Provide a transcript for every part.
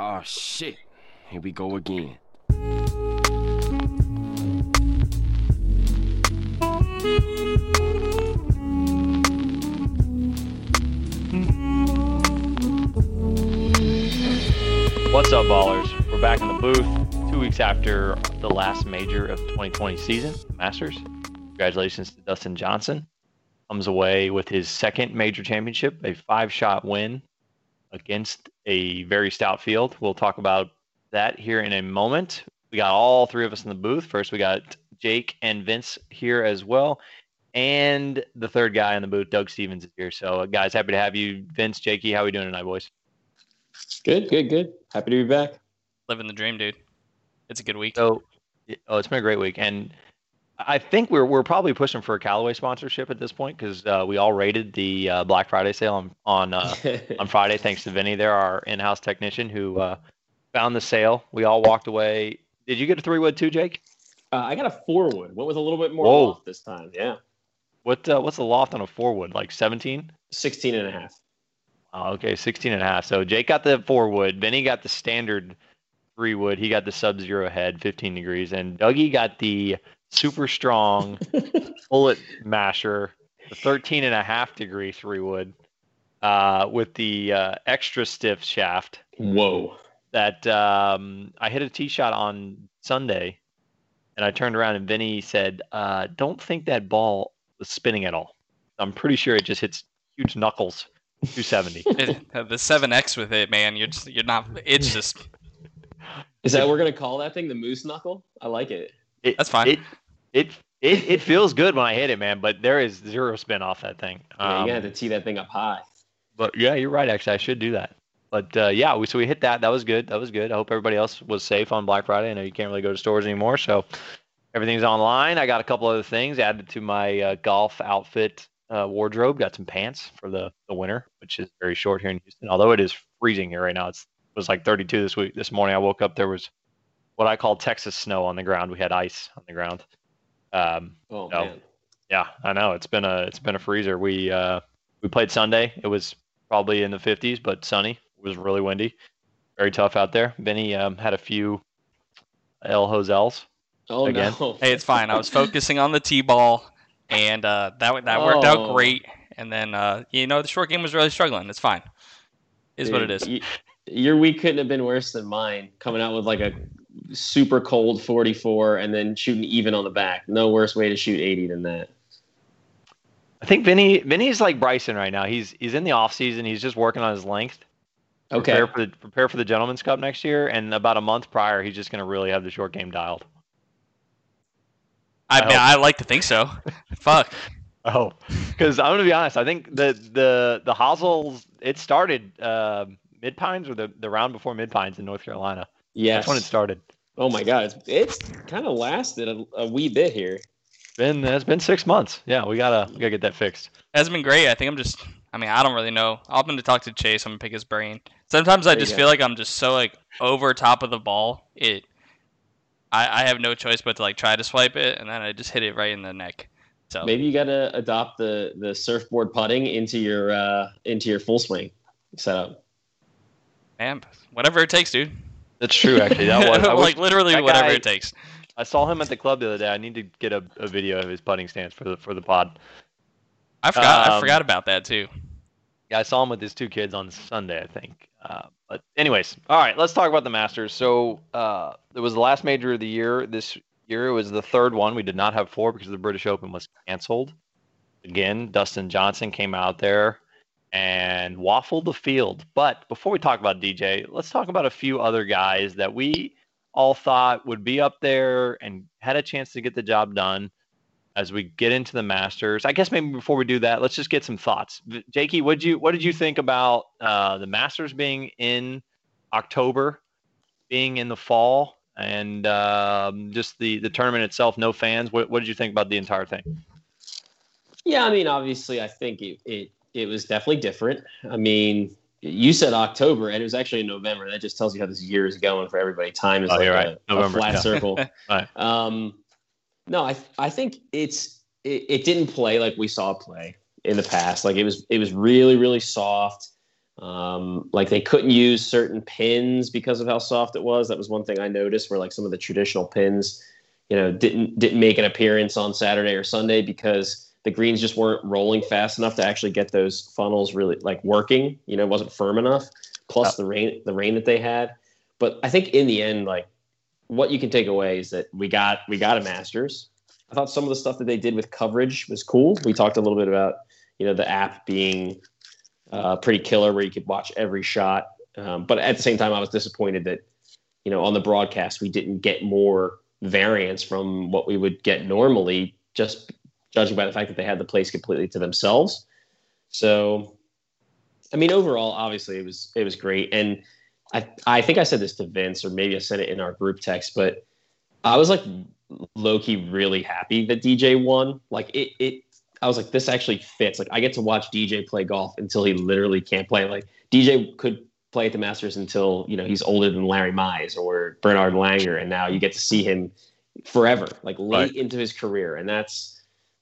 Oh shit. Here we go again. What's up, ballers? We're back in the booth two weeks after the last major of 2020 season, The Masters. Congratulations to Dustin Johnson. Comes away with his second major championship, a five shot win against a very stout field. We'll talk about that here in a moment. We got all three of us in the booth. First, we got Jake and Vince here as well. And the third guy in the booth, Doug Stevens, is here. So, guys, happy to have you. Vince, Jakey, how are we doing tonight, boys? Good, good, good. Happy to be back. Living the dream, dude. It's a good week. So, oh, it's been a great week, and I think we're we're probably pushing for a Callaway sponsorship at this point because uh, we all rated the uh, Black Friday sale on on uh, on Friday. Thanks to Vinny, there, our in-house technician who uh, found the sale. We all walked away. Did you get a three wood too, Jake? Uh, I got a four wood. What was a little bit more Whoa. loft this time. Yeah, What uh, what's the loft on a four wood? Like 17? 16 and a half. Oh, okay, 16 and a half. So Jake got the four wood. Vinny got the standard three wood. He got the sub zero head, 15 degrees, and Dougie got the super strong bullet masher, the 13 and a half degree three wood, uh, with the uh, extra stiff shaft Whoa. that um, I hit a tee shot on Sunday, and I turned around and Vinny said, uh, "Don't think that ball was spinning at all. I'm pretty sure it just hits huge knuckles, 270." It- uh, the seven X with it, man. You're just you're not. It's just Is that what we're gonna call that thing? The moose knuckle? I like it. It, That's fine. It, it it it feels good when I hit it, man. But there is zero spin off that thing. Yeah, Um, you gotta have to tee that thing up high. But yeah, you're right. Actually, I should do that. But uh, yeah, we, so we hit that. That was good. That was good. I hope everybody else was safe on Black Friday. I know you can't really go to stores anymore, so everything's online. I got a couple other things added to my uh, golf outfit uh, wardrobe. Got some pants for the the winter, which is very short here in Houston. Although it is freezing here right now. It's, it was like 32 this week. This morning I woke up. There was what I call Texas snow on the ground. We had ice on the ground. Um, Oh no. man. yeah, I know it's been a it's been a freezer. We uh, we played Sunday. It was probably in the 50s, but sunny. It was really windy. Very tough out there. Benny um, had a few El Hosels. Oh Again. no. hey, it's fine. I was focusing on the t-ball, and uh, that that worked out Oh. great. And then uh, you know the short game was really struggling. It's fine. Is what it is. Y- your week couldn't have been worse than mine. Coming out with like a super cold 44 and then shooting even on the back. No worse way to shoot 80 than that. I think Vinny Vinny's like Bryson right now. He's he's in the off season. He's just working on his length. Okay. Prepare for the prepare for the Gentleman's Cup next year, and about a month prior, he's just going to really have the short game dialed. I I mean, hope- I like to think so. Fuck. Oh, because I'm gonna be honest. I think the the the Hosels it started uh, Mid Pines or the the round before Mid Pines in North Carolina. Yes. That's when it started. Oh my god, it's, it's kind of lasted a, a wee bit here. Been it's been six months. Yeah, we gotta we gotta get that fixed. Hasn't been great. I think I'm just. I mean, I don't really know. I'm going to talk to Chase. I'm gonna pick his brain. Sometimes I There just feel like I'm just so like over top of the ball. It. I, I have no choice but to like try to swipe it, and then I just hit it right in the neck. So Maybe you gotta adopt the the surfboard putting into your uh, into your full swing setup. man, whatever it takes, dude. That's true. Actually, that was like wish- literally whatever guy- it takes. I saw him at the club the other day. I need to get a, a video of his putting stance for the for the pod. I forgot. I Um, forgot about that too. Yeah, I saw him with his two kids on Sunday, I think. Uh, but anyways, all right, let's talk about the Masters. So uh, it was the last major of the year. This year it was the third one. We did not have four because the British Open was canceled. Again, Dustin Johnson came out there and waffle the field. But before we talk about DJ, let's talk about a few other guys that we all thought would be up there and had a chance to get the job done as we get into the Masters. I guess maybe before we do that, let's just get some thoughts. Jakey, what you what did you think about uh, the Masters being in October, being in the fall, and um, just the the tournament itself? No fans. What what did you think about the entire thing? Yeah, I mean, obviously, I think it it, it was definitely different. I mean, you said October, and it was actually November. That just tells you how this year is going for everybody. Time is Oh, like you're a, right. a flat yeah. circle. Right. Um, no, I I think it's it, it didn't play like we saw play in the past. Like it was it was really really soft. Um, like they couldn't use certain pins because of how soft it was. That was one thing I noticed where like some of the traditional pins, you know, didn't didn't make an appearance on Saturday or Sunday because the greens just weren't rolling fast enough to actually get those funnels really like working. You know, it wasn't firm enough. Plus the rain the rain that they had. But I think in the end, like what you can take away is that we got we got a Masters. I thought some of the stuff that they did with coverage was cool. We talked a little bit about you know the app being uh, pretty killer where you could watch every shot. Um, but at the same time, I was disappointed that you know on the broadcast we didn't get more variance from what we would get normally, just judging by the fact that they had the place completely to themselves. So, I mean, overall, obviously it was it was great, and I I think I said this to Vince, or maybe I said it in our group text, but I was like low key really happy that DJ won. Like it it I was like, this actually fits. Like I get to watch DJ play golf until he literally can't play. Like DJ could play at the Masters until you know he's older than Larry Mize or Bernard Langer, and now you get to see him forever, like late right. into his career, and that's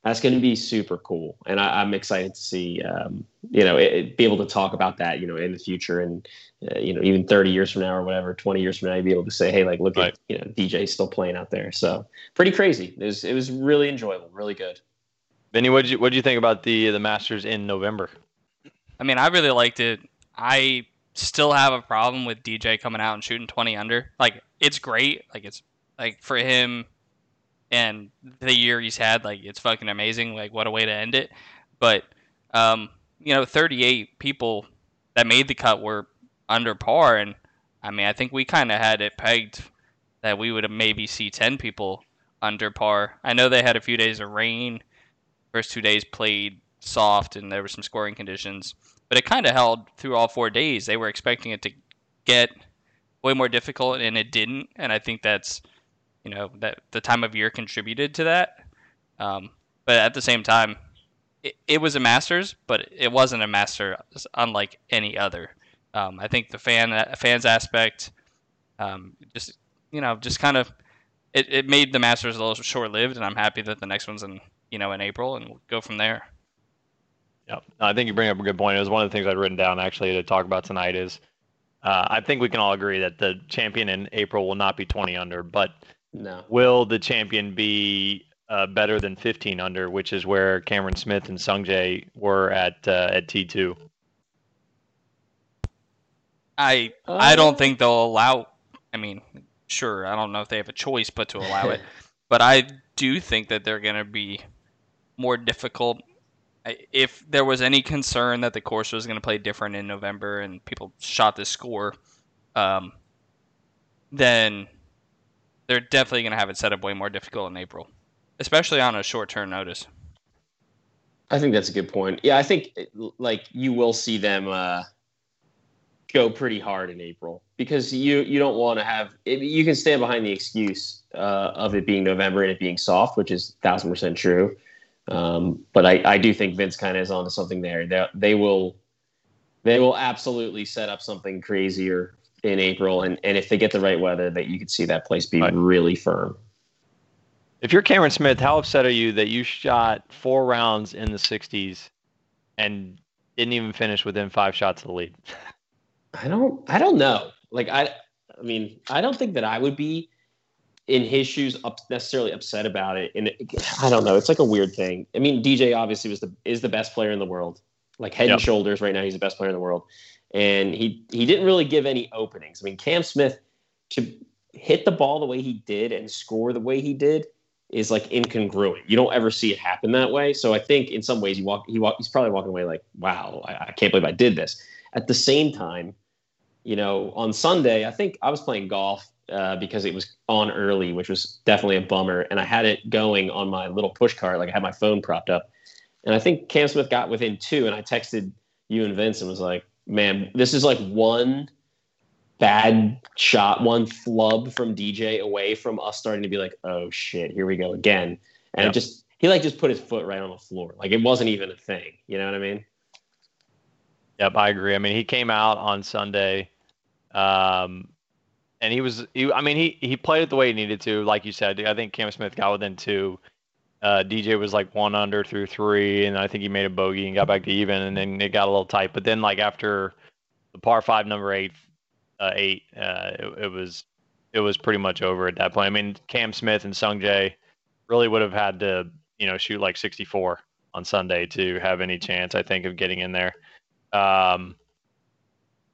that's going to be super cool. And I, am excited to see um, you know it, it, be able to talk about that you know in the future, and uh, you know even 30 years from now or whatever, 20 years from now, be able to say, hey, like look right. at you know DJ still playing out there. So pretty crazy. It was it was really enjoyable, really good. Benny, what did you what did you think about the the Masters in November? I mean, I really liked it. I still have a problem with DJ coming out and shooting 20 under. Like it's great. Like it's like for him and the year he's had, like it's fucking amazing. Like what a way to end it. But um, you know, 38 people that made the cut were under par and I mean, I think we kind of had it pegged that we would maybe see 10 people under par. I know they had a few days of rain First two days played soft and there were some scoring conditions, but it kind of held through all four days. They were expecting it to get way more difficult and it didn't, and I think that's you know that the time of year contributed to that. Um, but at the same time, it, it, was a Masters, but it wasn't a Master unlike any other. Um, I think the fan fans aspect, um, just you know, just kind of it, it made the Masters a little short lived, and I'm happy that the next one's in you know, in April, and we'll go from there. Yeah, I think you bring up a good point. It was one of the things I'd written down actually to talk about tonight. Is uh, I think we can all agree that the champion in April will not be 20 under, but no. will the champion be uh, better than 15 under, which is where Cameron Smith and Sungjae were at uh, at T2? I I don't think they'll allow. I mean, sure, I don't know if they have a choice but to allow it, but I do think that they're going to be more difficult. If there was any concern that the course was going to play different in November and people shot this score, um, then they're definitely going to have it set up way more difficult in April, especially on a short term notice. I think that's a good point. Yeah, I think like you will see them uh, go pretty hard in April because you you don't want to have you can stand behind the excuse uh, of it being November and it being soft, which is thousand percent true. Um, but I, I do think Vince kind of is onto something there. They, they will they will absolutely set up something crazier in April, and, and if they get the right weather, that you could see that place be right. really firm. If you're Cameron Smith, how upset are you that you shot four rounds in the 60s and didn't even finish within five shots of the lead? I don't I don't know. Like I I mean, I don't think that I would be in his shoes up, necessarily upset about it. And it, I don't know. It's like a weird thing. I mean, DJ obviously was the is the best player in the world. Like head yep. and shoulders right now, he's the best player in the world. And he he didn't really give any openings. I mean, Cam Smith to hit the ball the way he did and score the way he did is like incongruent. You don't ever see it happen that way. So I think in some ways he walk he walk he's probably walking away like, wow, I, I can't believe I did this. At the same time, you know, on Sunday, I think I was playing golf uh, because it was on early, which was definitely a bummer. And I had it going on my little push cart, like I had my phone propped up. And I think Cam Smith got within two, and I texted you and Vince and was like, "Man, this is like one bad shot, one flub from DJ away from us starting to be like, oh shit, here we go again." And yep. it just he like just put his foot right on the floor, like it wasn't even a thing. You know what I mean? Yep, I agree. I mean, he came out on Sunday um, and he was, he, I mean, he, he played it the way he needed to. Like you said, I think Cam Smith got within two. Uh, DJ was like one under through three, and I think he made a bogey and got back to even, and then it got a little tight. But then, like after the par five number eight, uh, eight, uh, it, it was it was pretty much over at that point. I mean, Cam Smith and Sung Jae really would have had to you know shoot like 64 on Sunday to have any chance, I think, of getting in there. Um,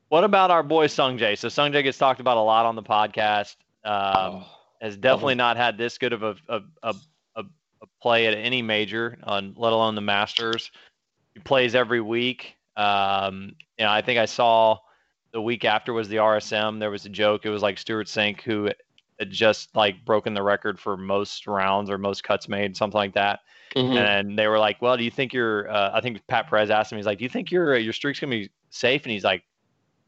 what about our boy Sung Jae? So Sung Jae gets talked about a lot on the podcast. Um, Oh. has definitely not had this good of a a, a, a, a play at any major, on let alone the Masters. He plays every week. Um, you know, I think I saw the week after was the RSM. There was a joke. It was like Stewart Cink who had just like broken the record for most rounds or most cuts made, something like that. Mhm. And they were like, "Well, do you think you're?" Uh, I think Pat Perez asked him. He's like, "Do you think your your streak's gonna be safe?" And he's like,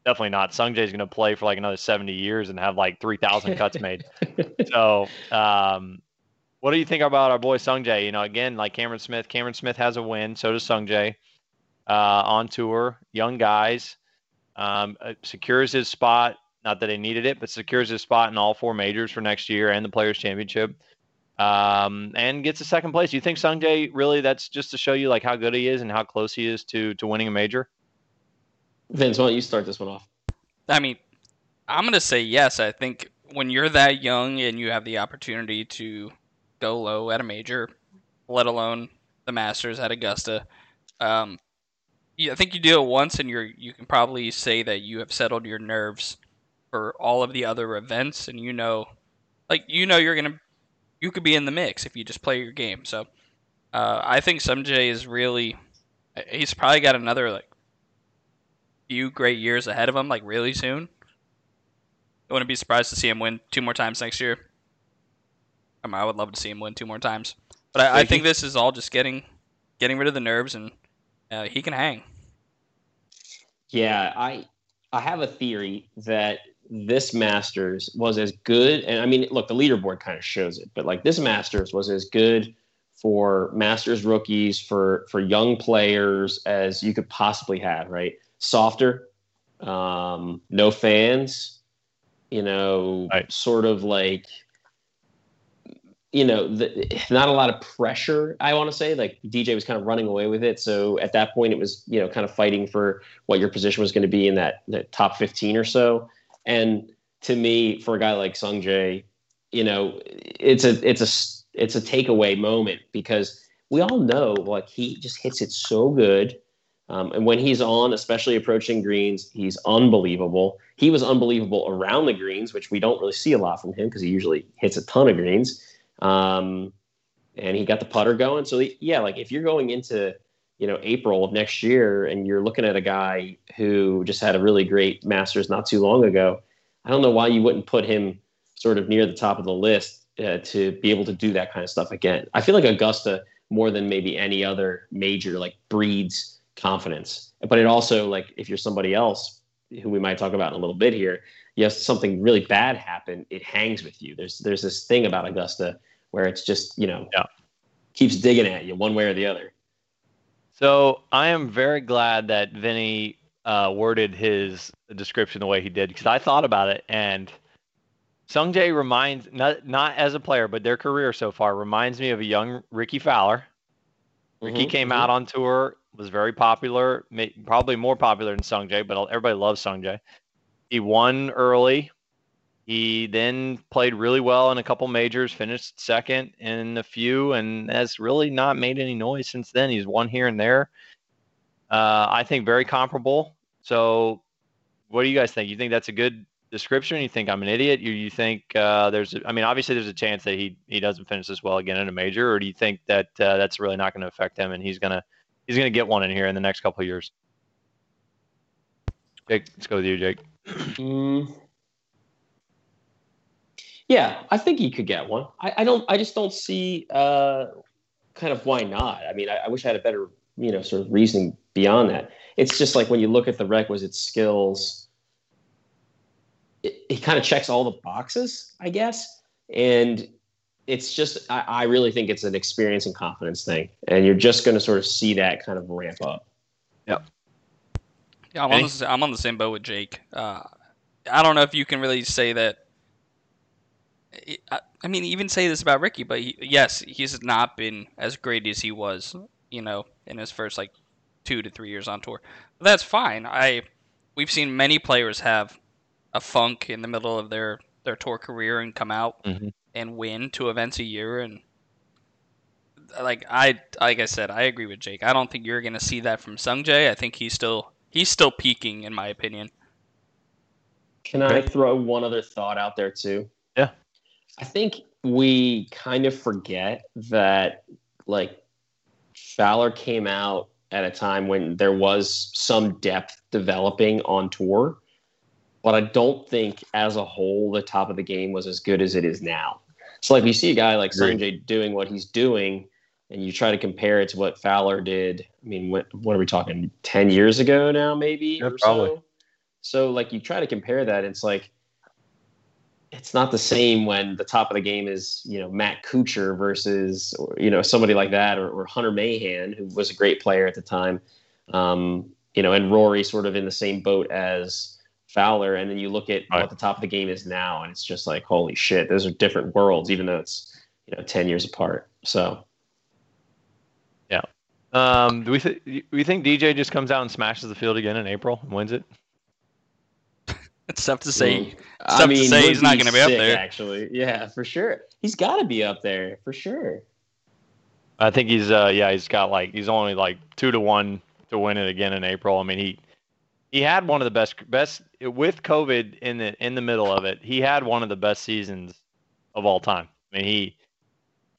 "Definitely not. Sung Jae's gonna play for like another 70 years and have like 3,000 cuts made." so, um, what do you think about our boy Sung Jae? You know, again, like Cameron Smith. Cameron Smith has a win. So does Sung Jae. Uh, on tour, young guys, um, uh, secures his spot. Not that he needed it, but secures his spot in all four majors for next year and the Players Championship um, and gets a second place. Do you think Sungjae really that's just to show you like how good he is and how close he is to to winning a major? Vince, why don't you start this one off? I mean, I'm gonna say yes. I think when you're that young and you have the opportunity to go low at a major, let alone the Masters at Augusta, um, yeah, I think you do it once, and you're you can probably say that you have settled your nerves for all of the other events, and you know, like you know, you're gonna you could be in the mix if you just play your game. So, uh, I think Sungjae is really he's probably got another like few great years ahead of him, like really soon. I wouldn't be surprised to see him win two more times next year. I, mean, I would love to see him win two more times, but I, I think this is all just getting getting rid of the nerves, and uh, he can hang. Yeah, I I have a theory that this Masters was as good, and I mean, look, the leaderboard kind of shows it, but like this Masters was as good for Masters rookies for for young players as you could possibly have. Right, softer, um, no fans, you know, Right. sort of like. You know, the, not a lot of pressure. I want to say, like DJ was kind of running away with it. So at that point, it was you know kind of fighting for what your position was going to be in that, that top 15 or so. And to me, for a guy like Sung Jae, you know, it's a it's a it's a takeaway moment because we all know like he just hits it so good. Um, and when he's on, especially approaching greens, he's unbelievable. He was unbelievable around the greens, which we don't really see a lot from him because he usually hits a ton of greens. Um, and he got the putter going. So he, yeah, like if you're going into you know April of next year and you're looking at a guy who just had a really great Masters not too long ago, I don't know why you wouldn't put him sort of near the top of the list uh, to be able to do that kind of stuff again. I feel like Augusta more than maybe any other major like breeds confidence, but it also like if you're somebody else who we might talk about in a little bit here, you something really bad happen, it hangs with you. There's there's this thing about Augusta where it's just you know Yeah. keeps digging at you one way or the other. So I am very glad that Vinny uh, worded his description the way he did because I thought about it and Sung Jae reminds not not as a player but their career so far reminds me of a young Rickie Fowler. Rickie Mhm, came mhm. out on tour, was very popular, may, probably more popular than Sung Jae, but everybody loves Sung Jae. He won early. He then played really well in a couple majors, finished second in a few, and has really not made any noise since then. He's won here and there. Uh, I think very comparable. So, what do you guys think? You think that's a good description? You think I'm an idiot? You you think uh, there's? a- I mean, obviously there's a chance that he he doesn't finish this well again in a major, or do you think that uh, that's really not going to affect him and he's gonna he's gonna get one in here in the next couple years? Jake, let's go with you, Jake. Mm. Yeah, I think he could get one. I, I don't. I just don't see uh, kind of why not. I mean, I, I wish I had a better, you know, sort of reasoning beyond that. It's just like when you look at the requisite skills, it, kind of checks all the boxes, I guess. And it's just, I, I really think it's an experience and confidence thing, and you're just going to sort of see that kind of ramp up. Yeah, I'm on, the, I'm on the same boat with Jake. Uh, I don't know if you can really say that. I, I mean, even say this about Rickie, but he, yes, he's not been as great as he was, you know, in his first like two to three years on tour. But that's fine. I we've seen many players have a funk in the middle of their their tour career and come out Mhm. and win two events a year and like I like I said I agree with Jake. I don't think you're going to see that from Sungjae. I think he's still he's still peaking in my opinion. Can I throw one other thought out there too? Yeah. I think we kind of forget that like Fowler came out at a time when there was some depth developing on tour, but I don't think as a whole the top of the game was as good as it is now. So like we see a guy like Sungjae doing what he's doing, and you try to compare it to what Fowler did. I mean, what, what are we talking? Ten years ago now, maybe. Yeah, or probably. So? so like you try to compare that, it's like it's not the same when the top of the game is you know Matt Kuchar versus or, you know somebody like that or, or Hunter Mahan who was a great player at the time, um, you know, and Rory sort of in the same boat as Fowler, and then you look at Right. what the top of the game is now, and it's just like holy shit, those are different worlds, even though it's you know ten years apart. So Um, do we th- we think DJ just comes out and smashes the field again in April and wins it? It's tough to say. Mm. tough to say he's not gonna be up there. Actually, yeah, for sure, he's got to be up there for sure. I think he's uh yeah he's got like he's only like two to one to win it again in April. I mean he he had one of the best best with COVID in the in the middle of it. He had one of the best seasons of all time. I mean he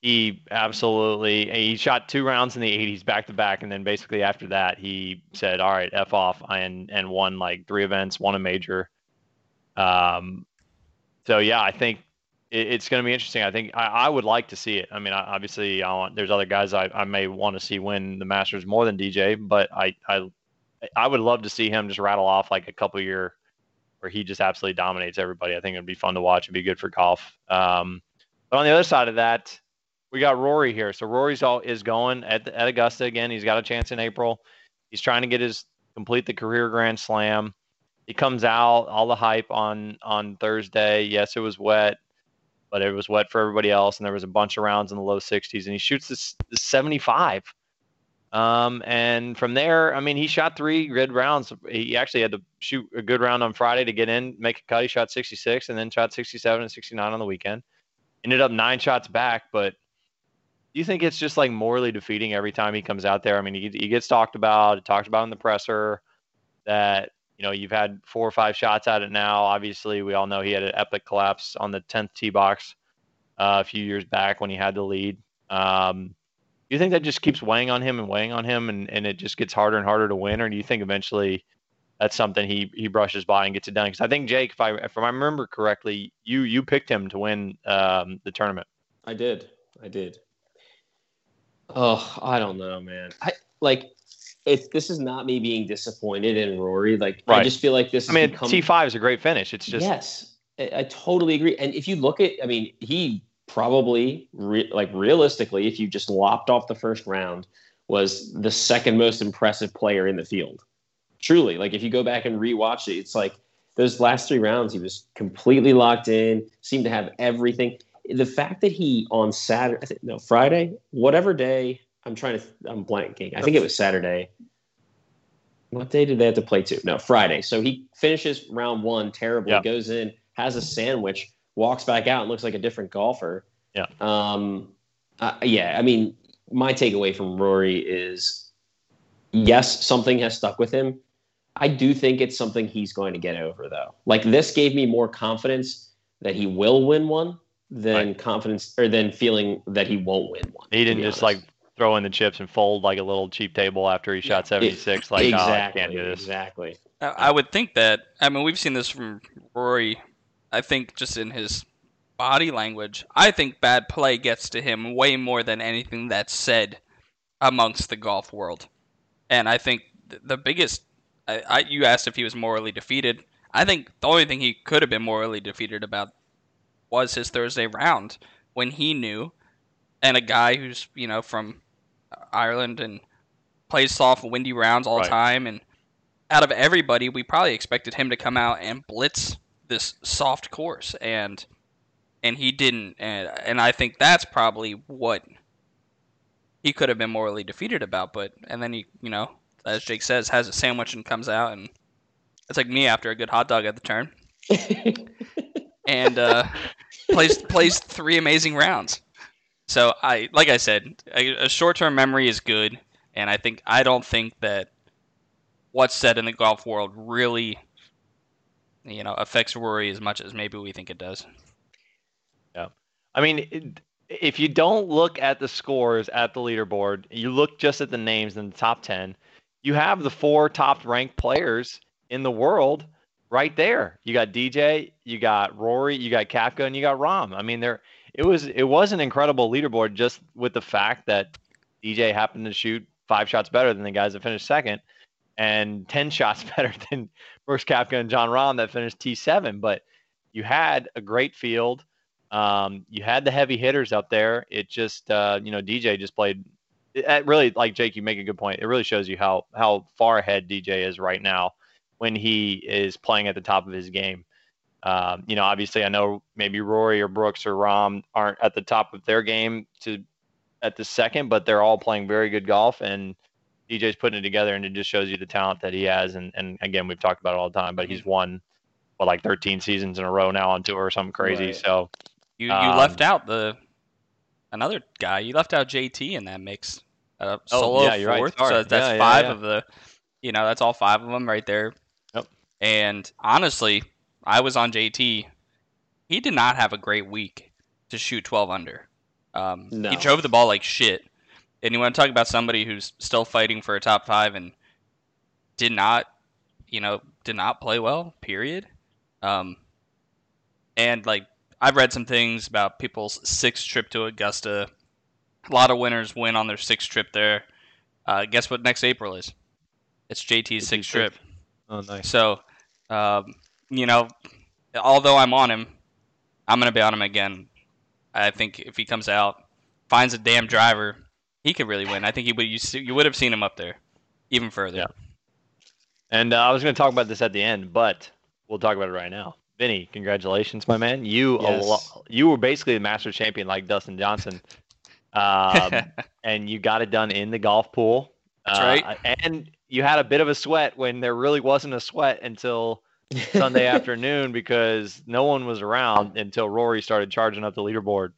he absolutely he shot two rounds in the 80s back to back and then basically after that he said all right f off and and won like three events won a major. Um so yeah i think it, it's going to be interesting. I think I, I would like to see it. I mean I, obviously i want there's other guys I, I may want to see win the masters more than dj but i i i would love to see him just rattle off like a couple year where he just absolutely dominates everybody. I think it'd be fun to watch. It'd be good for golf. Um but on the other side of that we got Rory here. So Rory's all is going at at Augusta again. He's got a chance in April. He's trying to get his complete the career Grand Slam. He comes out all the hype on on Thursday. Yes, it was wet, but it was wet for everybody else, and there was a bunch of rounds in the low 60s, and he shoots this, this 75. Um, and from there, I mean, he shot three good rounds. He actually had to shoot a good round on Friday to get in, make a cut. He shot 66, and then shot 67 and 69 on the weekend. Ended up nine shots back, but you think it's just like morally defeating every time he comes out there? I mean, he, he gets talked about, talked about in the presser that, you know, you've had four or five shots at it now. Obviously, we all know he had an epic collapse on the 10th tee box uh, a few years back when he had the lead. Um, do you think that just keeps weighing on him and weighing on him and, and it just gets harder and harder to win? Or do you think eventually that's something he, he brushes by and gets it done? Because I think, Jake, if I, if I remember correctly, you, you picked him to win um, the tournament. I did. I did. Oh, I don't know, man. I like it. This is not me being disappointed in Rory. Like I just feel like this. I mean, T5 is a great finish. It's just, yes, I, I totally agree. And if you look at, I mean, he probably re- like realistically, if you just lopped off the first round, was the second most impressive player in the field. Truly, like if you go back and rewatch it, it's like those last three rounds, he was completely locked in. Seemed to have everything. The fact that he on Saturday, no Friday, whatever day, I'm trying to, I'm blanking. I think it was Saturday. What day did they have to play to? No, Friday. So he finishes round one terribly, Yeah. goes in, has a sandwich, walks back out, and looks like a different golfer. Yeah. Um, uh, yeah. I mean, my takeaway from Rory is yes, something has stuck with him. I do think it's something he's going to get over, though. Like this gave me more confidence that he will win one than confidence or than feeling that he won't win one. he didn't just honest. like throw in the chips and fold like a little cheap table after he shot 76. Like, exactly, oh, I can't do this. exactly. I I would think that. I mean, we've seen this from Rory. I think just in his body language, I think bad play gets to him way more than anything that's said amongst the golf world. And I think the biggest. I, I you asked if he was morally defeated. I think the only thing he could have been morally defeated about was his Thursday round when he knew, and a guy who's you know from Ireland and plays soft, windy rounds all the Right. time, and out of everybody, we probably expected him to come out and blitz this soft course, and and he didn't, and and I think that's probably what he could have been morally defeated about. But and then he, you know, as Jake says, has a sandwich and comes out and It's like me after a good hot dog at the turn, and uh, plays plays three amazing rounds. So I, like I said, a, a short term memory is good, and I think I don't think that what's said in the golf world really, you know, affects Rory as much as maybe we think it does. Yeah, I mean, it, if you don't look at the scores at the leaderboard, you look just at the names in the top 10, you have the four top ranked players in the world right there. You got DJ, you got Rory, you got Koepka, and you got Rahm. I mean, there it was it was an incredible leaderboard just with the fact that DJ happened to shoot five shots better than the guys that finished second and 10 shots better than Brooks Koepka and Jon Rahm that finished T7. But you had a great field. Um, you had the heavy hitters up there. It just, uh, you know, DJ just played. It really, like Jake, you make a good point. It really shows you how how far ahead DJ is right now when he is playing at the top of his game. Um, you know, obviously, I know maybe Rory or Brooks or Rahm aren't at the top of their game to at the second, but they're all playing very good golf, and DJ's putting it together, and it just shows you the talent that he has. And and again, we've talked about it all the time, but he's won what like 13 seasons in a row now on tour or something crazy. Right. So You you Um, left out the another guy. You left out JT in that mix. Uh, Oh, solo yeah, you're right. fourth. Sorry. So that's Yeah, yeah, five yeah. of the. You know, that's all five of them right there. And honestly, I was on JT. He did not have a great week to shoot 12 under. Um, No. He drove the ball like shit. And you want to talk about somebody who's still fighting for a top five and did not, you know, did not play well. Period. Um, and like I've read some things about people's sixth trip to Augusta. A lot of winners win on their sixth trip there. Uh, guess what? Next April is. It's JT's sixth trip. oh nice. So, um, you know, although I'm on him, I'm gonna be on him again. I think if he comes out, finds a damn driver, he could really win. I think he would. You, you would have seen him up there, even further. Yeah. And uh, I was going to talk about this at the end, but we'll talk about it right now. Vinny, congratulations, my man. You a Yes. lo- you were basically the master champion like Dustin Johnson, um, and you got it done in the golf pool. That's Uh, right. And you had a bit of a sweat when there really wasn't a sweat until Sunday afternoon because no one was around until Rory started charging up the leaderboard.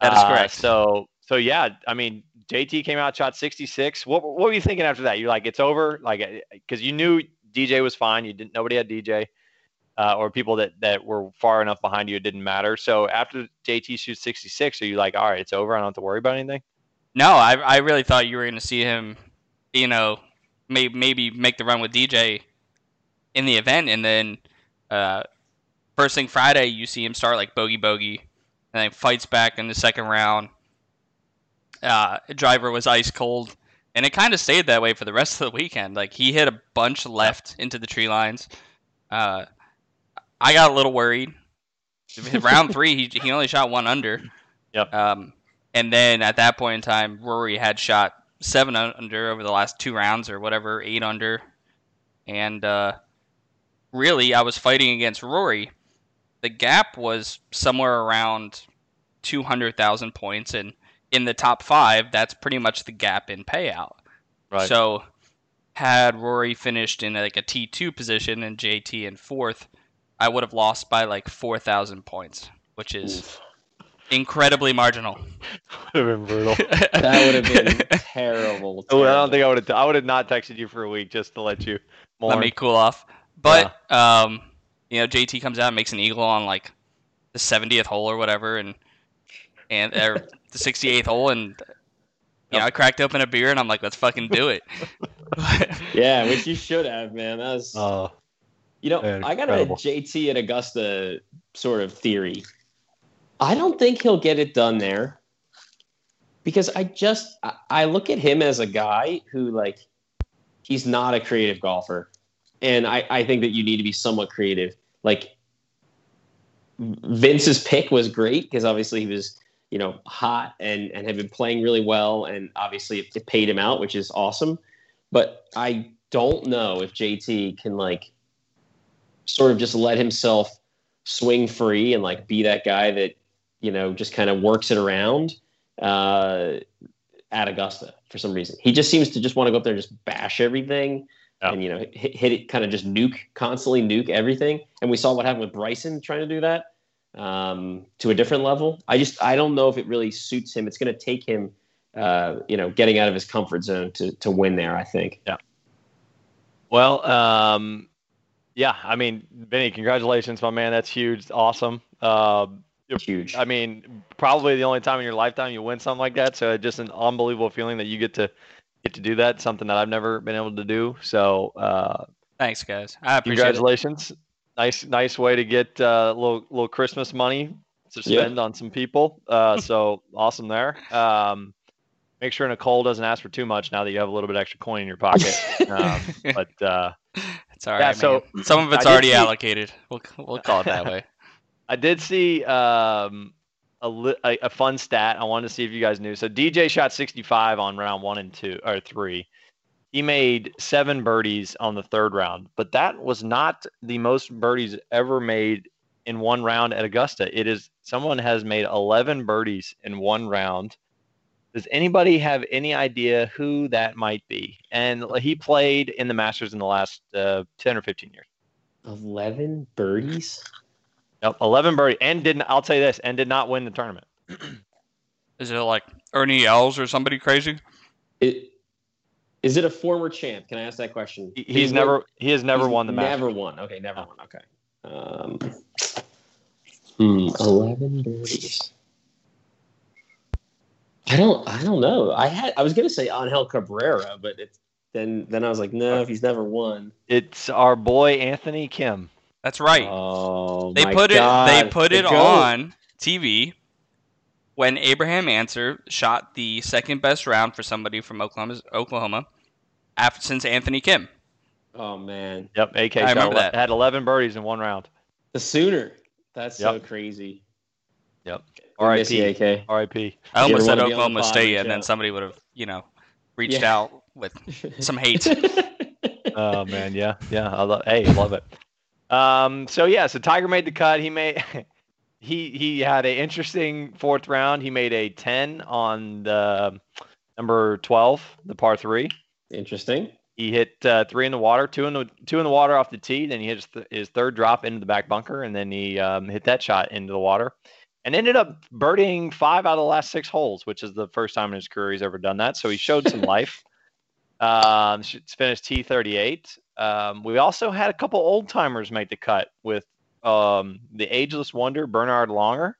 That is Uh, correct. So so yeah, I mean JT came out shot 66. What what were you thinking after that? You're like it's over, like because you knew DJ was fine. You didn't nobody had DJ. Uh, or people that, that were far enough behind you, it didn't matter. So after JT shoots 66, are you like, all right, it's over. I don't have to worry about anything. No, I I really thought you were going to see him, you know, may, maybe make the run with DJ in the event, and then uh, first thing Friday you see him start like bogey bogey, and then fights back in the second round. Uh, driver was ice cold, and it kind of stayed that way for the rest of the weekend. Like he hit a bunch left into the tree lines. Uh, I got a little worried. round three, he he only shot one under. Yep. Um, and then at that point in time, Rory had shot seven under over the last two rounds or whatever, eight under. And uh, really, I was fighting against Rory. The gap was somewhere around 200,000 points. And in the top five, that's pretty much the gap in payout. Right. So, had Rory finished in like a T2 position and JT in fourth, I would have lost by like 4,000 points, which is incredibly marginal. would have been brutal. That would have been terrible. Oh, I don't think I would have. I would have not texted you for a week just to let you. Let me cool off. But um, you know, JT comes out and makes an eagle on like the 70th hole or whatever, and and or the 68th hole, and you know, I cracked open a beer and I'm like, let's fucking do it. Yeah, which you should have, man. That was, Oh, you know, yeah, I got a. JT at Augusta sort of theory. I don't think he'll get it done there because I just I, look at him as a guy who like he's not a creative golfer, and I I think that you need to be somewhat creative. Like Vince's pick was great because obviously he was you know hot and and had been playing really well, and obviously it, it paid him out, which is awesome. But I don't know if JT can like sort of just let himself swing free and like be that guy that you know just kind of works it around uh, at Augusta for some reason. He just seems to just want to go up there and just bash everything. And you know hit, hit it kind of just nuke constantly nuke everything. And we saw what happened with Bryson trying to do that um, to a different level. I just I don't know if it really suits him. It's going to take him, uh, you know, getting out of his comfort zone to to win there. I think. Yeah. Well, um, yeah, I mean, Benny, congratulations, my man. That's huge. Awesome. Uh, Huge. I mean, probably the only time in your lifetime you win something like that. So it's just an unbelievable feeling that you get to get to do that. Something that I've never been able to do. So uh, Thanks, guys. I appreciate it. congratulations. Nice, nice way to get uh, a little little Christmas money to Yeah. spend on some people. Uh, so awesome there. Um, make sure Nicole doesn't ask for too much now that you have a little bit extra coin in your pocket. Um, but uh, It's all right. Yeah, so man. some of it's I already allocated. We'll we'll call it that way. I did see um, a, li- a a fun stat. I wanted to see if you guys knew. So DJ shot 65 on round one and two or three. He made seven birdies on the third round, but that was not the most birdies ever made in one round at Augusta. It is someone has made 11 birdies in one round. Does anybody have any idea who that might be? And he played in the Masters in the last uh, 10 or 15 years. Eleven birdies. Yep, 11 birdie and didn't. I'll tell you this, and did not win the tournament. Is it like Ernie Els or somebody crazy? It, is it a former champ? Can I ask that question? He- Did He's never win? he has never He's won the match. Never won. Okay, never won. Okay. Um, hmm, Eleven birdies. I don't. I don't know. I had. I was gonna say Angel Cabrera, but it's then. Then I was like, no, if he's never won. It's our boy Anthony Kim. That's right. Oh, they my put God. it. They put The it goat. on TV when Abraham Ancer shot the second best round for somebody from Oklahoma. Oklahoma, after since Anthony Kim. Oh man, Yep, AK I shot remember that. had 11 birdies in one round. the Sooner. That's so crazy. Yep. We R.I.P. AK. R.I.P. I You almost said wanna be on the Oklahoma pod, State, and then somebody would have, you know, reached Yeah. out with some hate. Oh man, yeah, yeah. I love. Hey, I love it. Um. So yeah. So Tiger made the cut. He made. He he had an interesting fourth round. He made a 10 on the number 12, the par three. Interesting. He hit uh, three in the water, two in the two in the water off the tee. Then he hit his, th- his third drop into the back bunker, and then he um, hit that shot into the water, and ended up birdieing five out of the last six holes, which is the first time in his career he's ever done that. So he showed some life. Um, finished T thirty eight. Um, we also had a couple old timers make the cut with um, the ageless wonder Bernard Langer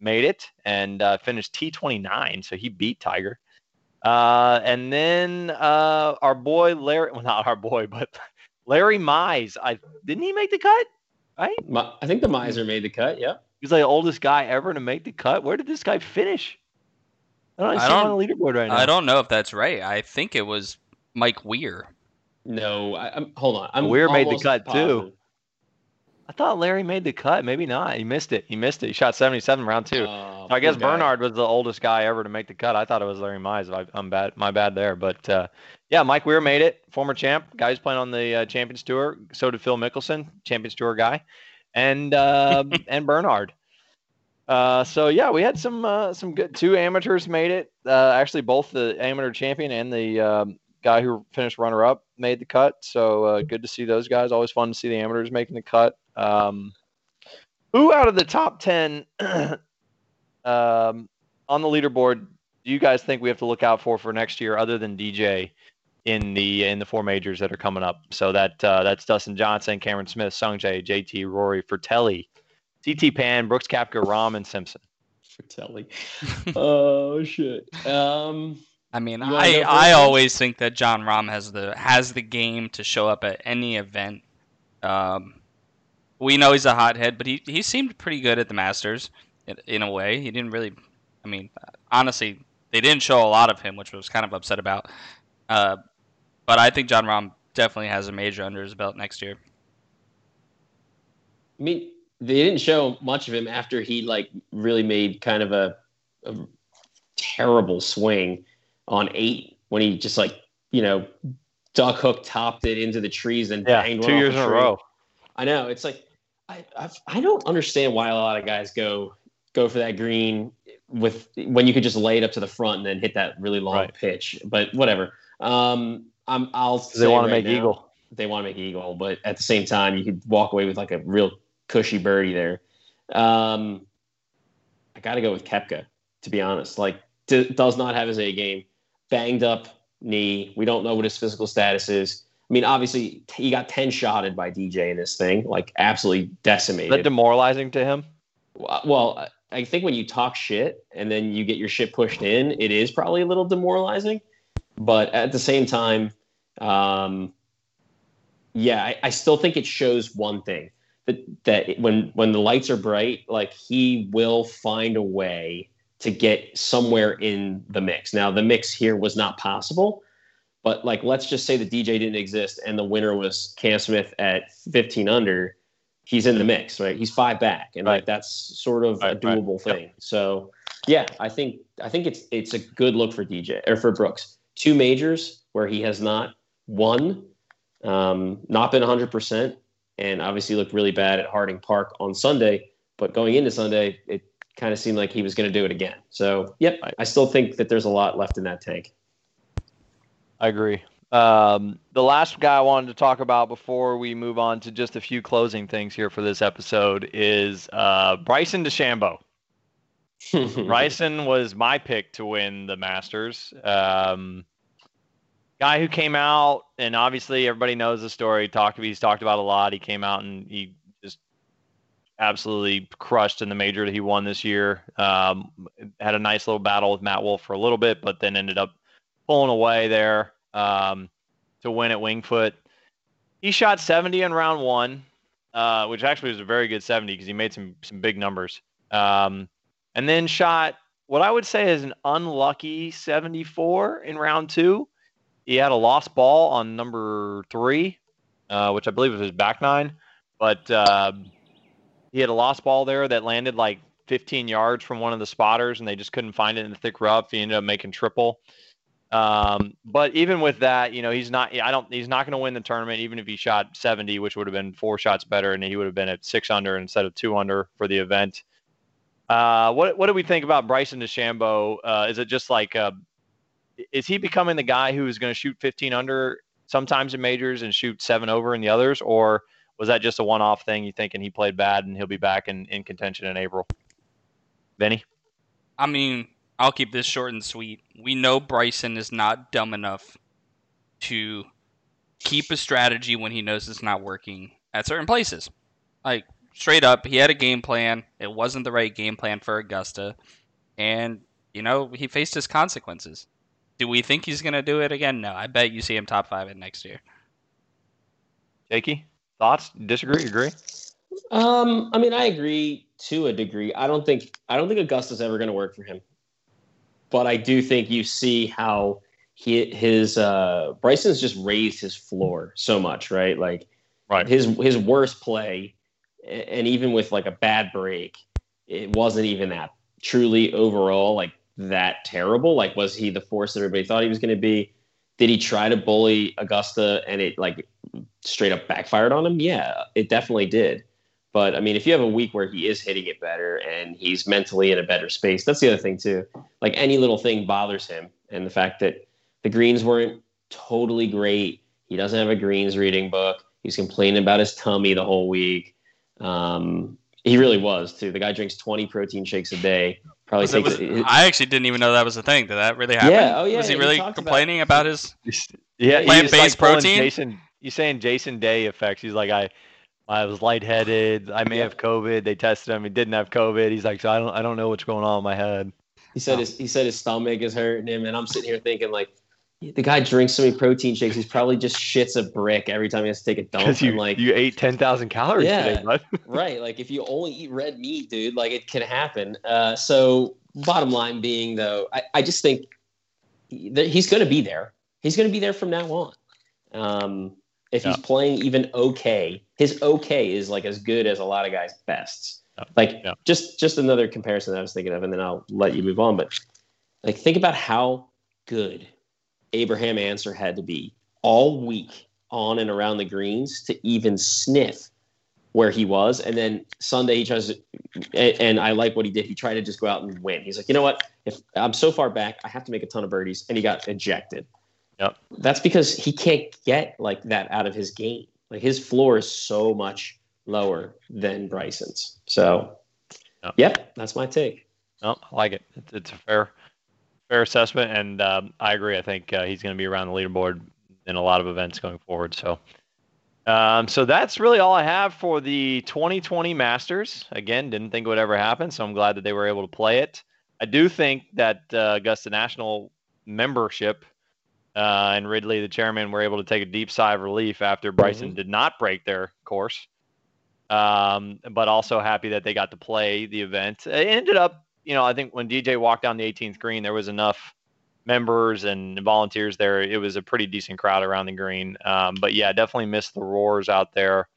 made it and uh, finished T twenty nine. So he beat Tiger. Uh, and then uh, our boy Larry, well, not our boy, but Larry Mize. I didn't he make the cut? Right? My, I think the miser made the cut. Yeah. He's like the oldest guy ever to make the cut. Where did this guy finish? I don't I see him on the leaderboard right now. I don't know if that's right. I think it was Mike Weir. No, I, I'm, hold on. I'm Weir made the cut, too. I thought Larry made the cut. Maybe not. He missed it. He missed it. He shot 77 round two. So I guess poor guy. Bernard was the oldest guy ever to make the cut. I thought it was Larry Mize. I, I'm bad. My bad there. But uh, yeah, Mike Weir made it. Former champ. Guy who's playing on the uh, Champions Tour. So did Phil Mickelson, Champions Tour guy, and uh, and Bernard. Uh, so yeah, we had some uh, some good. Two amateurs made it. Uh, actually, both the amateur champion and the um, guy who finished runner up made the cut. So uh, good to see those guys. Always fun to see the amateurs making the cut. Um, who out of the top ten um, on the leaderboard do you guys think we have to look out for for next year, other than DJ, in the in the four majors that are coming up? So that uh, that's Dustin Johnson, Cameron Smith, Sung Jae, JT, Rory, Frittelli, CT Pan, Brooks Koepka, Rahm, and Simpson. Frittelli. oh shit. Um, I mean, I I always think that Jon Rahm has the has the game to show up at any event. Um, we know he's a hothead, but he he seemed pretty good at the Masters in, in a way. He didn't really. I mean, honestly, they didn't show a lot of him, which I was kind of upset about. Uh, but I think Jon Rahm definitely has a major under his belt next year. I mean, they didn't show much of him after he like really made kind of a, a terrible swing on eight when he just like you know duck hook topped it into the trees and Yeah, banged two years in a row. I know it's like I I've, I don't understand why a lot of guys go go for that green with when you could just lay it up to the front and then hit that really long Right. pitch. But whatever. Um, I'm, I'll they want to make now, eagle. They want to make eagle, but at the same time, you could walk away with like a real cushy birdie there. Um, I got to go with Koepka, to be honest. Like, d- does not have his A game, banged up knee. We don't know what his physical status is. I mean, obviously, he got 10 shotted by DJ in this thing, like absolutely Is that demoralizing to him? well, I think when you talk shit and then you get your shit pushed in, it is probably a little demoralizing. But at the same time, um, yeah, I, I still think it shows one thing that that when when the lights are bright, like he will find a way to get somewhere in the mix. Now, the mix here was not possible, but like let's just say the DJ didn't exist and the winner was Cam Smith at 15 under. He's in the mix, right? He's five back, and like that's sort of a Right, right. doable thing. So, yeah, I think I think it's it's a good look for DJ or for Brooks. Two majors where he has not won, um, not been 100, percent and obviously looked really bad at Harding Park on Sunday. But going into Sunday, it kind of seemed like he was going to do it again. So, yep, I still think that there's a lot left in that tank. I agree. Um, the last guy I wanted to talk about before we move on to just a few closing things here for this episode is uh, Bryson DeChambeau. Bryson was my pick to win the Masters. Um, guy who came out, and obviously everybody knows the story. Talked he's talked about a lot. He came out and he absolutely crushed in the major that he won this year. Um, had a nice little battle with Matt Wolff for a little bit, but then ended up pulling away there um, to win at Winged Foot. He shot 70 in round one, uh, which actually was a very good 70 because he made some some big numbers. Um, and then shot what I would say is an unlucky 74 in round two. He had a lost ball on number three, uh, which I believe was his back nine, but uh, he had a lost ball there that landed like 15 yards from one of the spotters, and they just couldn't find it in the thick rough. He ended up making triple. Um, but even with that, you know, he's not. I don't. He's not going to win the tournament, even if he shot 70, which would have been four shots better, and he would have been at six under instead of two under for the event. Uh, what what do we think about Bryson DeChambeau? Uh, is it just like, uh, is he becoming the guy who is going to shoot 15 under sometimes in majors and shoot seven over in the others, or was that just a one-off thing? You thinking he played bad and he'll be back in, in contention in April? Benny, I mean, I'll keep this short and sweet. We know Bryson is not dumb enough to keep a strategy when he knows it's not working at certain places. Like straight up, he had a game plan. It wasn't the right game plan for Augusta, and you know he faced his consequences. Do we think he's gonna do it again? No. I bet you see him top five in next year. Jakey, thoughts? Disagree? Agree? Um, I mean, I agree to a degree. I don't think I don't think Augusta's ever going to work for him, but I do think you see how he his uh, Bryson's just raised his floor so much, right? Like, Right. his his worst play, and even with like a bad break, it wasn't even that truly overall like that terrible. Like, was he the force that everybody thought he was going to be? Did he try to bully Augusta and it like straight up backfired on him? Yeah, it definitely did. But I mean, if you have a week where he is hitting it better and he's mentally in a better space, that's the other thing too. Like any little thing bothers him, and the fact that the greens weren't totally great. He doesn't have a greens reading book. He's complaining about his tummy the whole week. Um, he really was too. The guy drinks twenty protein shakes a day. Probably Was it- takes. I actually didn't even know that was a thing. Did that really happen? Yeah, oh, yeah, Was he he really talked about- complaining about, his? Yeah, he's Plant-based like protein? Jason, he's saying Jason Day effects. He's like, I, I was lightheaded. I may Yeah. have COVID. They tested him. He didn't have COVID. He's like, so I don't, I don't know what's going on in my head. He said his he said his stomach is hurting him, and I'm sitting here thinking like, the guy drinks so many protein shakes, he's probably just shits a brick every time he has to take a dump. Because you, and like, you ate ten thousand calories Yeah. today, bud. right, like if you only eat red meat, dude, like it can happen. Uh, so bottom line being though, I, I just think that he's going to be there. He's going to be there from now on. Um, if he's playing even okay, his okay is like as good as a lot of guys' bests. Yeah. Like Yeah. just just another comparison that I was thinking of, and then I'll let you move on. But like think about how good Abraham Ancer had to be all week on and around the greens to even sniff where he was. And then Sunday he tries to, and, and I like what he did. He tried to just go out and win. He's like, you know what? If I'm so far back, I have to make a ton of birdies, and he got ejected. Yep. That's because he can't get like that out of his game. Like his floor is so much lower than Bryson's. So, Yep. yep, that's my take. No, I like it. It's, it's a fair, fair assessment, and um, I agree. I think uh, he's going to be around the leaderboard in a lot of events going forward. So, um, so that's really all I have for the 2020 Masters. Again, didn't think it would ever happen, so I'm glad that they were able to play it. I do think that uh, Augusta National membership uh, and Ridley, the chairman, were able to take a deep sigh of relief after Bryson did not break their course. Um, but also happy that they got to play the event. It ended up, you know, I think when DJ walked down the 18th green, there was enough members and volunteers there. It was a pretty decent crowd around the green. Um, but yeah, definitely missed the roars out there.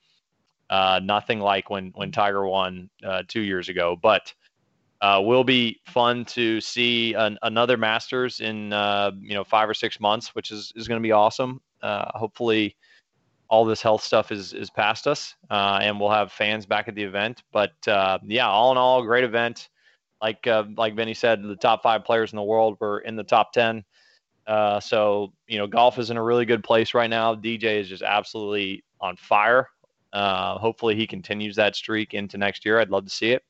Uh, nothing like when when Tiger won uh, two years ago, but uh, will be fun to see an, another Masters in uh, you know five or six months, which is is going to be awesome. Uh, hopefully, all this health stuff is is past us, uh, and we'll have fans back at the event. But yeah, all in all, great event. Like uh, like Benny said, the top five players in the world were in the top ten. Uh, so you know, golf is in a really good place right now. DJ is just absolutely on fire. Uh, hopefully, he continues that streak into next year. I'd love to see it,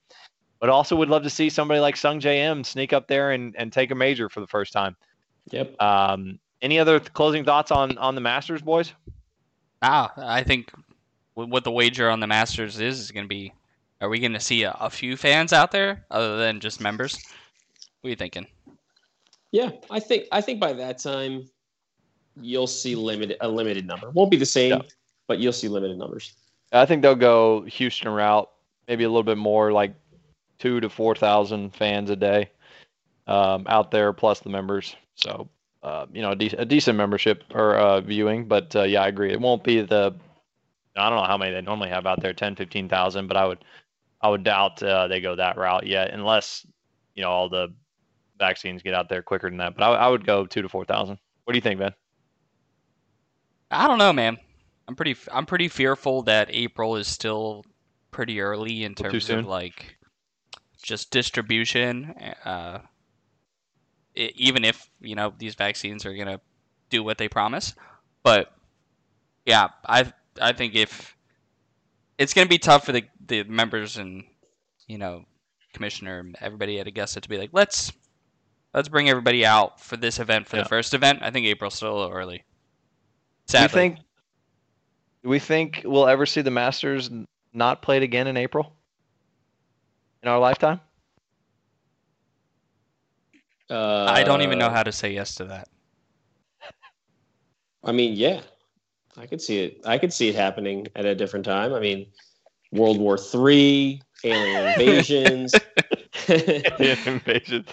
but also would love to see somebody like Sungjae Im sneak up there and, and take a major for the first time. Yep. Um, any other th- closing thoughts on on the Masters, boys? Ah, I think wh- what the wager on the Masters is is going to be. Are we going to see a, a few fans out there other than just members? What are you thinking? Yeah, I think I think by that time you'll see limited a limited number. Won't be the same, Yeah. but you'll see limited numbers. I think they'll go Houston route, maybe a little bit more, like two to four thousand fans a day um, out there, plus the members. So uh, you know, a, de- a decent membership or uh, viewing. But uh, yeah, I agree. It won't be the I don't know how many they normally have out there, 10, 15,000, but I would I would doubt uh, they go that route yet, unless you know all the vaccines get out there quicker than that. But I, I would go two to four thousand. What do you think, Ben? I don't know, man. I'm pretty I'm pretty fearful that April is still pretty early in terms of like just distribution. Uh, e- even if you know these vaccines are gonna do what they promise, but yeah, I I think if it's gonna be tough for the the members and you know commissioner and everybody at Augusta to be like let's let's bring everybody out for this event for Yeah. the first event. I think April's still a little early. Do Sadly. you think? Do we think we'll ever see the Masters not played again in April in our lifetime? Uh, I don't even know how to say yes to that. I mean, yeah, I could see it. I could see it happening at a different time. I mean, World War Three, alien invasions. Invasion,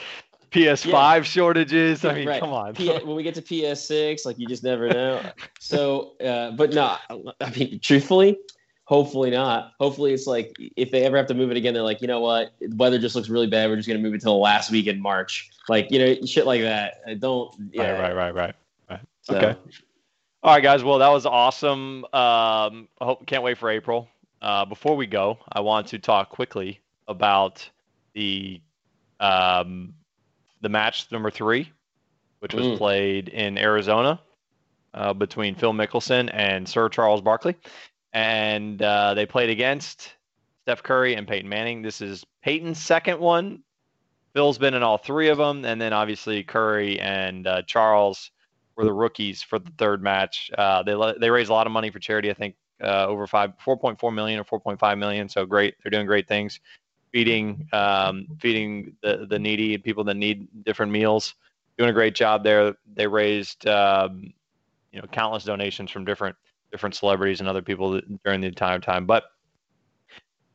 PS5 shortages. I mean, Right. come on. P- when we get to PS6, like you just never know. So, uh, but no, I mean, truthfully, hopefully not. Hopefully, it's like if they ever have to move it again, they're like, you know what, the weather just looks really bad. We're just gonna move it till the last week in March, like you know, shit like that. I don't. Yeah. Right, right, right, right. So, Okay. All right, guys. Well, that was awesome. Um, I hope can't wait for April. Uh, before we go, I want to talk quickly about the um, the match number three, which was Mm. played in Arizona uh, between Phil Mickelson and Sir Charles Barkley, and uh, they played against Steph Curry and Peyton Manning. This is Peyton's second one. Phil's been in all three of them, and then obviously Curry and uh, Charles were the rookies for the third match. Uh, they they raised a lot of money for charity. I think uh, over five, four point four million or four point five million. So great, they're doing great things, feeding um, feeding the the needy people that need different meals. Doing a great job there. They raised um, you know countless donations from different different celebrities and other people during the entire time. But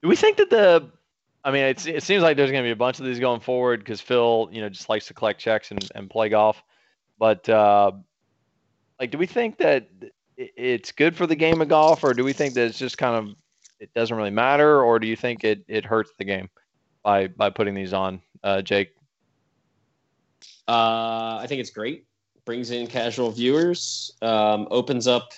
do we think that the I mean, it's, it seems like there's going to be a bunch of these going forward because Phil, you know, just likes to collect checks and, and play golf. But uh, like, do we think that it's good for the game of golf, or do we think that it's just kind of it doesn't really matter, or do you think it, it hurts the game by by putting these on, uh, Jake? Uh, I think it's great. Brings in casual viewers. Um, opens up,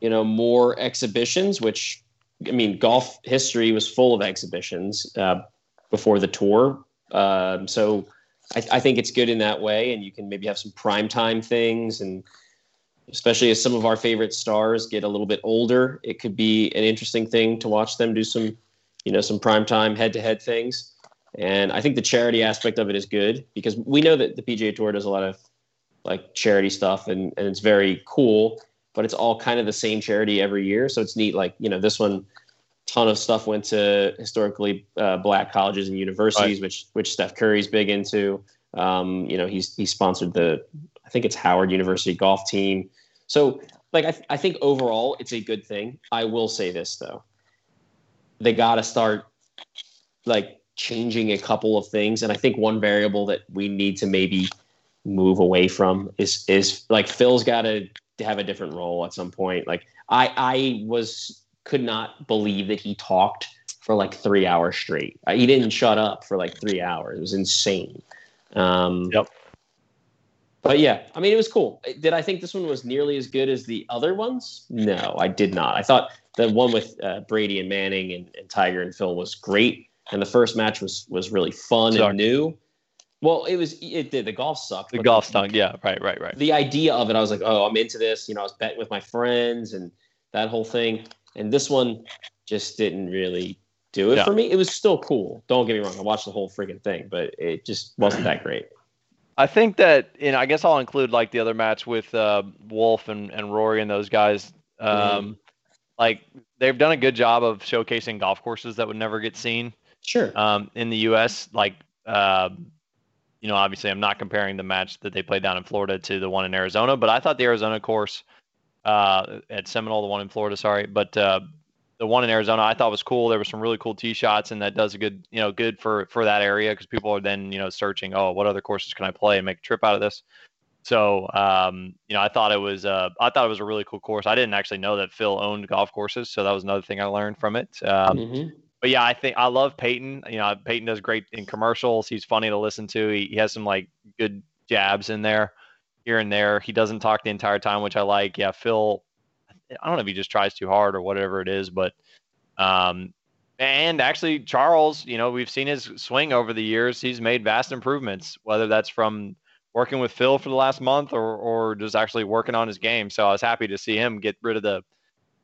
you know, more exhibitions. Which, I mean, golf history was full of exhibitions uh, before the tour. Um, so, I, I think it's good in that way, and you can maybe have some prime time things and especially as some of our favorite stars get a little bit older. It could be an interesting thing to watch them do some, you know, some primetime head-to-head things. And I think the charity aspect of it is good because we know that the PGA Tour does a lot of like charity stuff and, and it's very cool, but it's all kind of the same charity every year. So it's neat. Like, you know, this one, ton of stuff went to historically uh, black colleges and universities, right. which, which Steph Curry's big into. Um, you know, he's, he sponsored the, think it's Howard University golf team. So like, I, I think overall it's a good thing. I will say this though, they got to start like changing a couple of things. And I think one variable that we need to maybe move away from is is like Phil's got to have a different role at some point. Like I I was could not believe that he talked for like three hours straight. He didn't shut up for like three hours. It was insane. Um, yep. But yeah, I mean, it was cool. Did I think this one was nearly as good as the other ones? No, I did not. I thought the one with uh, Brady and Manning and, and Tiger and Phil was great and the first match was was really fun Sucked. and new. Well, it was it did the golf sucked. The golf stunk, yeah, right, right, right. The idea of it, I was like, oh, I'm into this. You know, I was betting with my friends and that whole thing. And this one just didn't really do it yeah. for me. It was still cool. Don't get me wrong. I watched the whole freaking thing, but it just wasn't that great. I think that, you know, I guess I'll include like the other match with uh, Wolff and, and Rory and those guys. Um, mm. Like they've done a good job of showcasing golf courses that would never get seen. Sure. Um, in the U.S., like, uh, you know, obviously, I'm not comparing the match that they played down in Florida to the one in Arizona, but I thought the Arizona course uh, at Seminole, the one in Florida, sorry, but uh, the one in Arizona, I thought was cool. There were some really cool tee shots, and that does a good, you know, good for for that area because people are then, you know, searching, oh, what other courses can I play and make a trip out of this. So, um, you know, I thought it was, uh, I thought it was a really cool course. I didn't actually know that Phil owned golf courses, so that was another thing I learned from it. Um, mm-hmm but yeah, I think I love Peyton. You know, Peyton does great in commercials. He's funny to listen to. He, he has some like good jabs in there, here and there. He doesn't talk the entire time, which I like. Yeah, Phil. I don't know if he just tries too hard or whatever it is, but um, and actually Charles, you know, we've seen his swing over the years. He's made vast improvements, whether that's from working with Phil for the last month or or just actually working on his game. So I was happy to see him get rid of the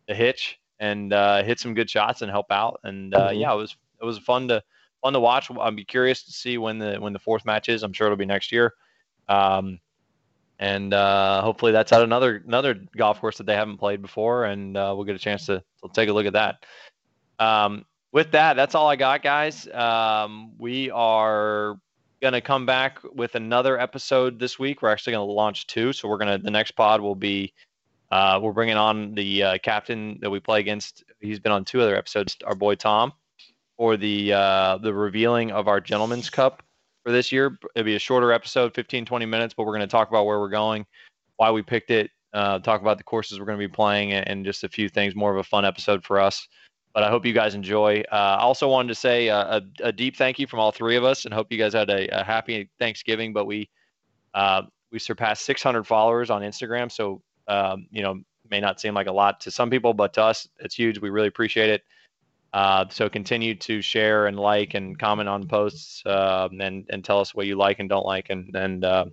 the hitch and uh, hit some good shots and help out. And uh, mm-hmm. yeah, it was it was fun to fun to watch. I'd be curious to see when the when the fourth match is. I'm sure it'll be next year. Um, and uh, hopefully that's at another another golf course that they haven't played before, and uh, we'll get a chance to, to take a look at that. Um, with that, that's all I got, guys. Um, we are gonna come back with another episode this week. We're actually gonna launch two, so we're gonna the next pod will be uh, we're bringing on the uh, captain that we play against. He's been on two other episodes. Our boy Tom, for the uh, the revealing of our Gentleman's Cup for this year. It'll be a shorter episode, 15, 20 minutes, but we're going to talk about where we're going, why we picked it, uh, talk about the courses we're going to be playing, and just a few things. More of a fun episode for us. But I hope you guys enjoy. Uh, I also wanted to say a, a, deep thank you from all three of us, and hope you guys had a, a happy Thanksgiving. But we uh, we surpassed 600 followers on Instagram, so um, you know, may not seem like a lot to some people, but to us, it's huge. We really appreciate it. Uh, so continue to share and like and comment on posts uh, and and tell us what you like and don't like, and and uh,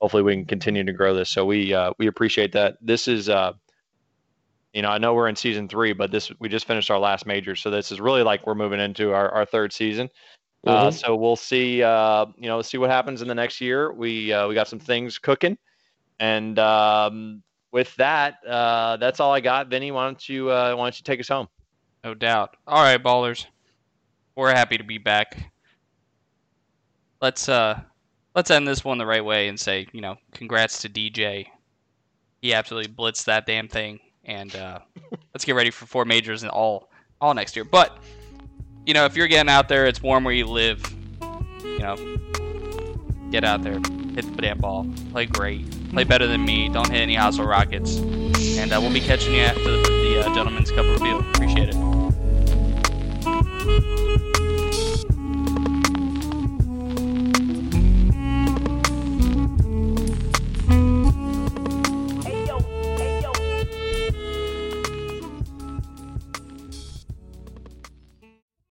hopefully we can continue to grow this. So we uh, we appreciate that. This is uh, you know I know we're in season three, but this we just finished our last major, so this is really like we're moving into our, our third season. Uh, mm-hmm. so we'll see you know see what happens in the next year. We we got some things cooking, and um, with that, uh, that's all I got. Vinny, why don't you uh, why don't you take us home? No doubt. All right, ballers. We're happy to be back. Let's uh let's end this one the right way and say, you know, congrats to DJ. He absolutely blitzed that damn thing, and uh, let's get ready for four majors and all all next year. But you know, if you're getting out there, it's warm where you live. You know, get out there, hit the damn ball, play great play better than me. Don't hit any hosel rockets. And uh, we'll be catching you after the, uh, Gentleman's Cup reveal. Appreciate it.